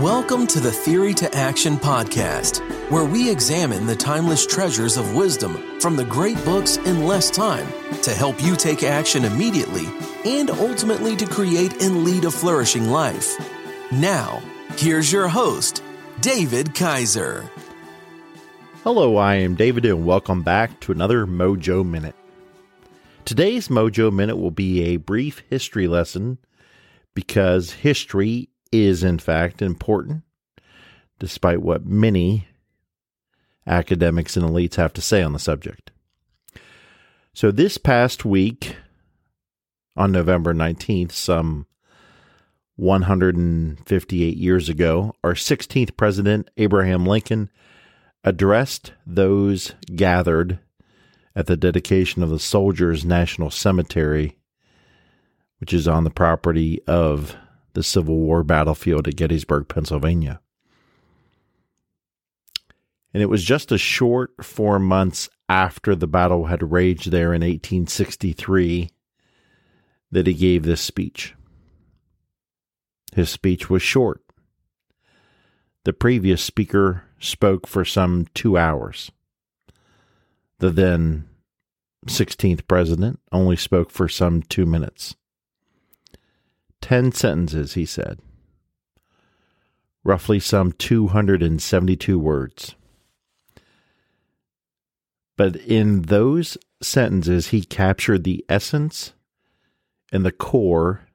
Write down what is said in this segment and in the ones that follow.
Welcome to the Theory to Action podcast, where we examine the timeless treasures of wisdom from the great books in less time to help you take action immediately and ultimately to create and lead a flourishing life. Now, here's your host, David Kaiser. Hello, I am David, and welcome back to another Mojo Minute. Today's Mojo Minute will be a brief history lesson because history is, in fact, important, despite what many academics and elites have to say on the subject. So, this past week, on November 19th, some 158 years ago, our 16th president, Abraham Lincoln, addressed those gathered at the dedication of the Soldiers National Cemetery, which is on the property of the Civil War battlefield at Gettysburg, Pennsylvania. And it was just a short four months after the battle had raged there in 1863 that he gave this speech. His speech was short. The previous speaker spoke for some two hours. The then 16th president only spoke for some two minutes. Ten sentences, he said. Roughly some 272 words. But in those sentences, he captured the essence and the core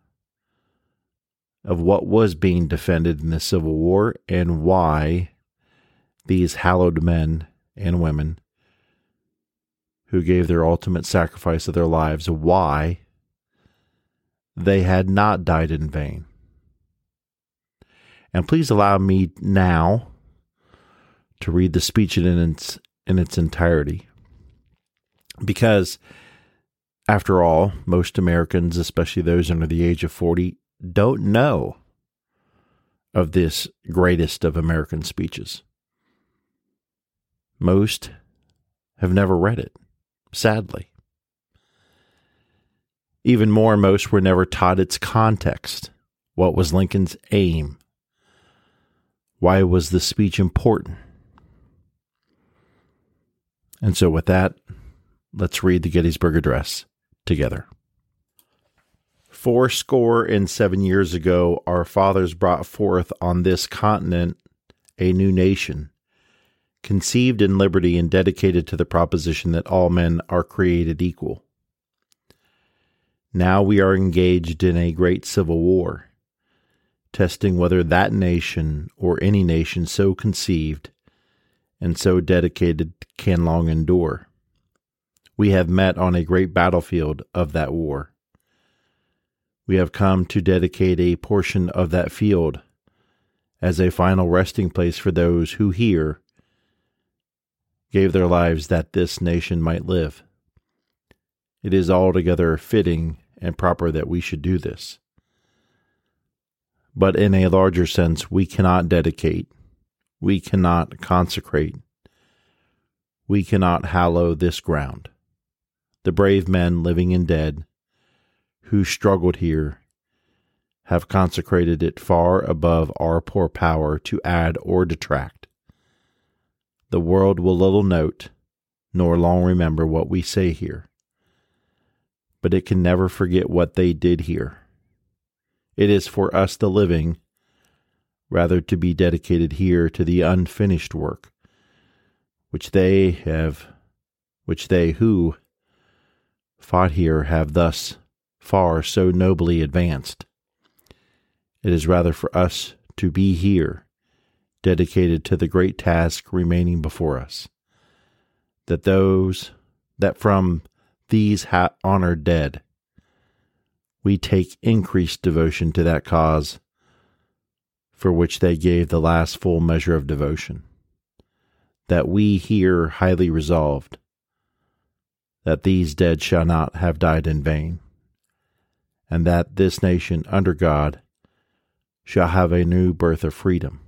of what was being defended in the Civil War and why these hallowed men and women who gave their ultimate sacrifice of their lives, why they had not died in vain. And please allow me now to read the speech in its, in its entirety. Because, after all, most Americans, especially those under the age of 40, don't know of this greatest of American speeches. Most have never read it, sadly. Even more, most were never taught its context. What was Lincoln's aim? Why was the speech important? And so, with that, let's read the Gettysburg Address together. Four score and seven years ago, our fathers brought forth on this continent a new nation, conceived in liberty and dedicated to the proposition that all men are created equal. Now we are engaged in a great civil war, testing whether that nation or any nation so conceived and so dedicated can long endure. We have met on a great battlefield of that war. We have come to dedicate a portion of that field as a final resting place for those who here gave their lives that this nation might live. It is altogether fitting and proper that we should do this. But in a larger sense, we cannot dedicate, we cannot consecrate, we cannot hallow this ground. The brave men, living and dead, who struggled here, have consecrated it far above our poor power to add or detract. The world will little note, nor long remember what we say here but it can never forget what they did here. It is for us, the living, rather to be dedicated here to the unfinished work, which they have, which they who fought here have thus far so nobly advanced. It is rather for us to be here, dedicated to the great task remaining before us, that those that from these ha- honored dead. We take increased devotion to that cause for which they gave the last full measure of devotion. That we here highly resolved that these dead shall not have died in vain, and that this nation under God shall have a new birth of freedom,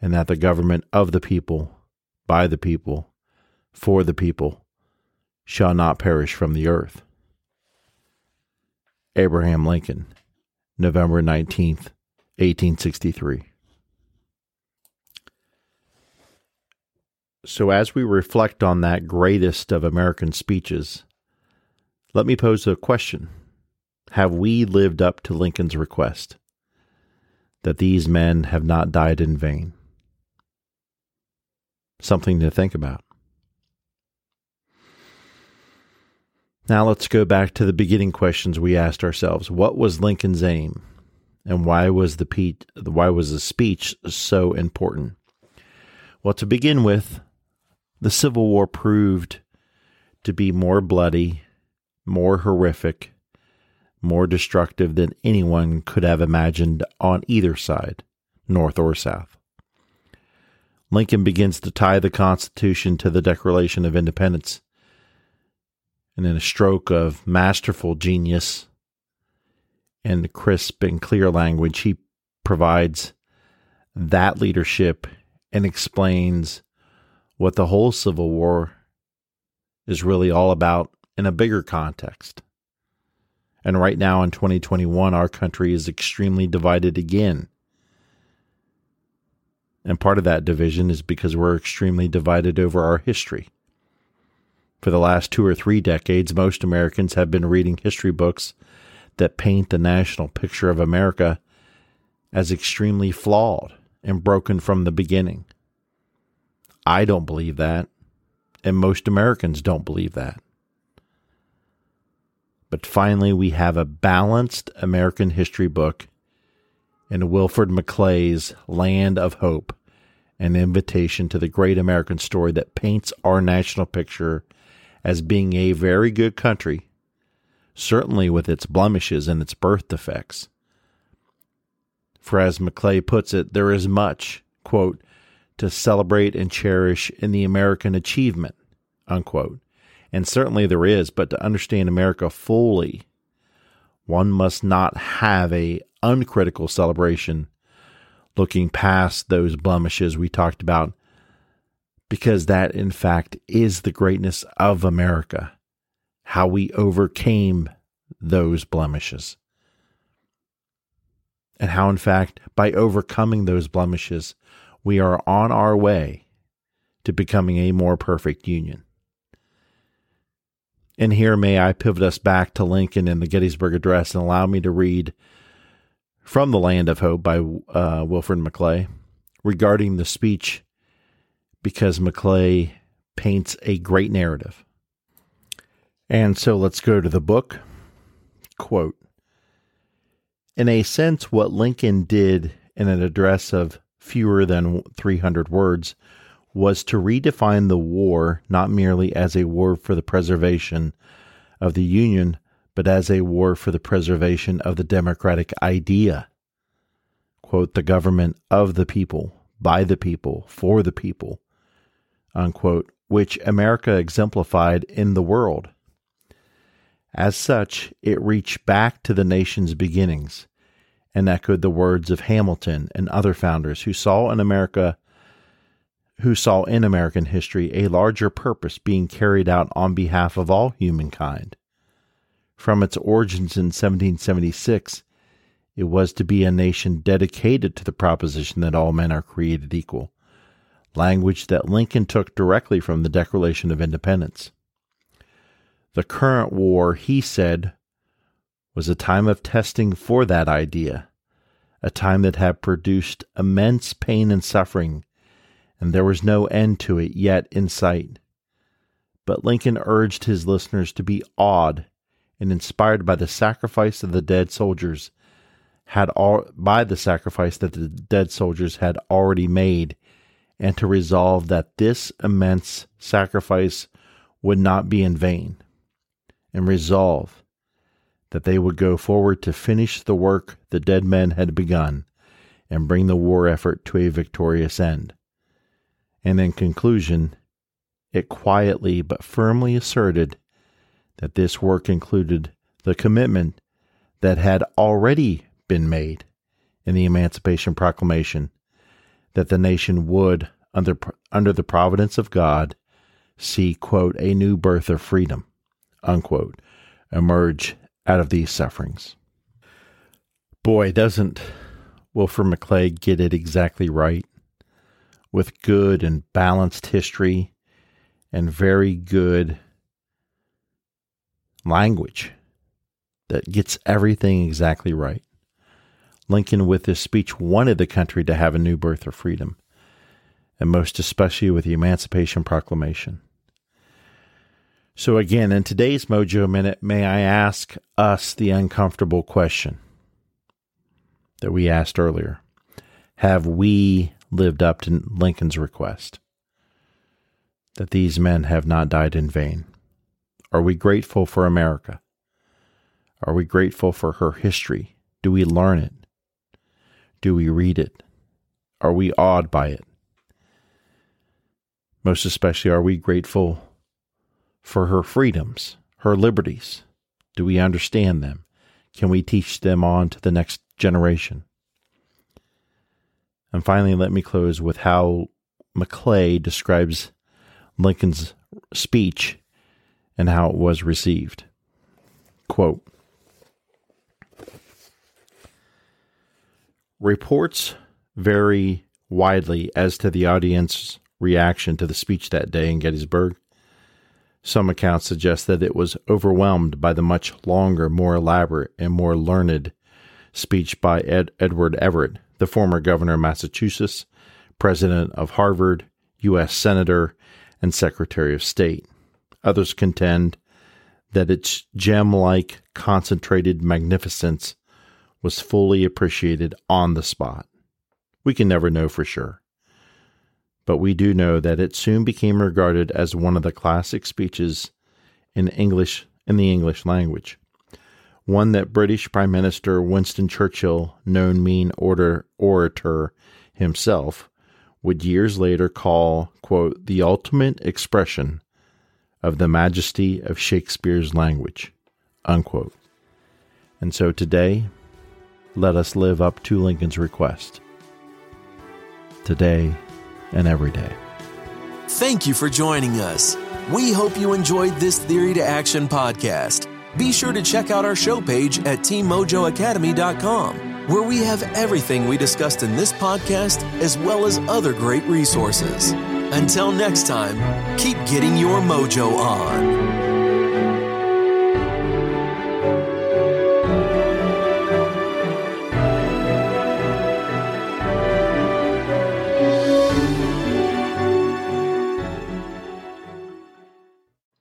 and that the government of the people, by the people, for the people, shall not perish from the earth. Abraham Lincoln, November 19th, 1863. So, as we reflect on that greatest of American speeches, let me pose a question Have we lived up to Lincoln's request that these men have not died in vain? Something to think about. Now let's go back to the beginning questions we asked ourselves. What was Lincoln's aim? And why was the pe- why was the speech so important? Well, to begin with, the Civil War proved to be more bloody, more horrific, more destructive than anyone could have imagined on either side, North or South. Lincoln begins to tie the Constitution to the Declaration of Independence and in a stroke of masterful genius and crisp and clear language, he provides that leadership and explains what the whole Civil War is really all about in a bigger context. And right now in 2021, our country is extremely divided again. And part of that division is because we're extremely divided over our history. For the last two or three decades, most Americans have been reading history books that paint the national picture of America as extremely flawed and broken from the beginning. I don't believe that, and most Americans don't believe that. But finally, we have a balanced American history book in Wilfred McClay's Land of Hope, an invitation to the great American story that paints our national picture as being a very good country, certainly with its blemishes and its birth defects. For as McClay puts it, there is much, quote, to celebrate and cherish in the American achievement, unquote. And certainly there is, but to understand America fully, one must not have a uncritical celebration looking past those blemishes we talked about because that, in fact, is the greatness of America, how we overcame those blemishes. And how, in fact, by overcoming those blemishes, we are on our way to becoming a more perfect union. And here may I pivot us back to Lincoln and the Gettysburg Address and allow me to read from The Land of Hope by uh, Wilfred McClay regarding the speech because McClay paints a great narrative. And so let's go to the book. Quote In a sense, what Lincoln did in an address of fewer than 300 words was to redefine the war not merely as a war for the preservation of the Union, but as a war for the preservation of the democratic idea. Quote, the government of the people, by the people, for the people, unquote, which America exemplified in the world. As such, it reached back to the nation's beginnings and echoed the words of Hamilton and other founders who saw in America who saw in American history a larger purpose being carried out on behalf of all humankind. From its origins in 1776, it was to be a nation dedicated to the proposition that all men are created equal language that Lincoln took directly from the Declaration of Independence. The current war, he said, was a time of testing for that idea, a time that had produced immense pain and suffering, and there was no end to it yet in sight. But Lincoln urged his listeners to be awed and inspired by the sacrifice of the dead soldiers had all by the sacrifice that the dead soldiers had already made and to resolve that this immense sacrifice would not be in vain, and resolve that they would go forward to finish the work the dead men had begun and bring the war effort to a victorious end. And in conclusion, it quietly but firmly asserted that this work included the commitment that had already been made in the Emancipation Proclamation that the nation would, under, under the providence of God, see, quote, a new birth of freedom, unquote, emerge out of these sufferings. Boy, doesn't Wilfred McClay get it exactly right with good and balanced history and very good language that gets everything exactly right. Lincoln, with his speech, wanted the country to have a new birth of freedom, and most especially with the Emancipation Proclamation. So, again, in today's Mojo Minute, may I ask us the uncomfortable question that we asked earlier Have we lived up to Lincoln's request? That these men have not died in vain? Are we grateful for America? Are we grateful for her history? Do we learn it? Do we read it? Are we awed by it? Most especially, are we grateful for her freedoms, her liberties? Do we understand them? Can we teach them on to the next generation? And finally, let me close with how McClay describes Lincoln's speech and how it was received. Quote Reports vary widely as to the audience's reaction to the speech that day in Gettysburg. Some accounts suggest that it was overwhelmed by the much longer, more elaborate, and more learned speech by Ed- Edward Everett, the former governor of Massachusetts, president of Harvard, U.S. Senator, and Secretary of State. Others contend that its gem like concentrated magnificence was fully appreciated on the spot. We can never know for sure. But we do know that it soon became regarded as one of the classic speeches in English in the English language. One that British Prime Minister Winston Churchill, known mean order orator himself, would years later call, quote, the ultimate expression of the majesty of Shakespeare's language, unquote. And so today, let us live up to Lincoln's request. Today and every day. Thank you for joining us. We hope you enjoyed this Theory to Action podcast. Be sure to check out our show page at teammojoacademy.com, where we have everything we discussed in this podcast as well as other great resources. Until next time, keep getting your mojo on.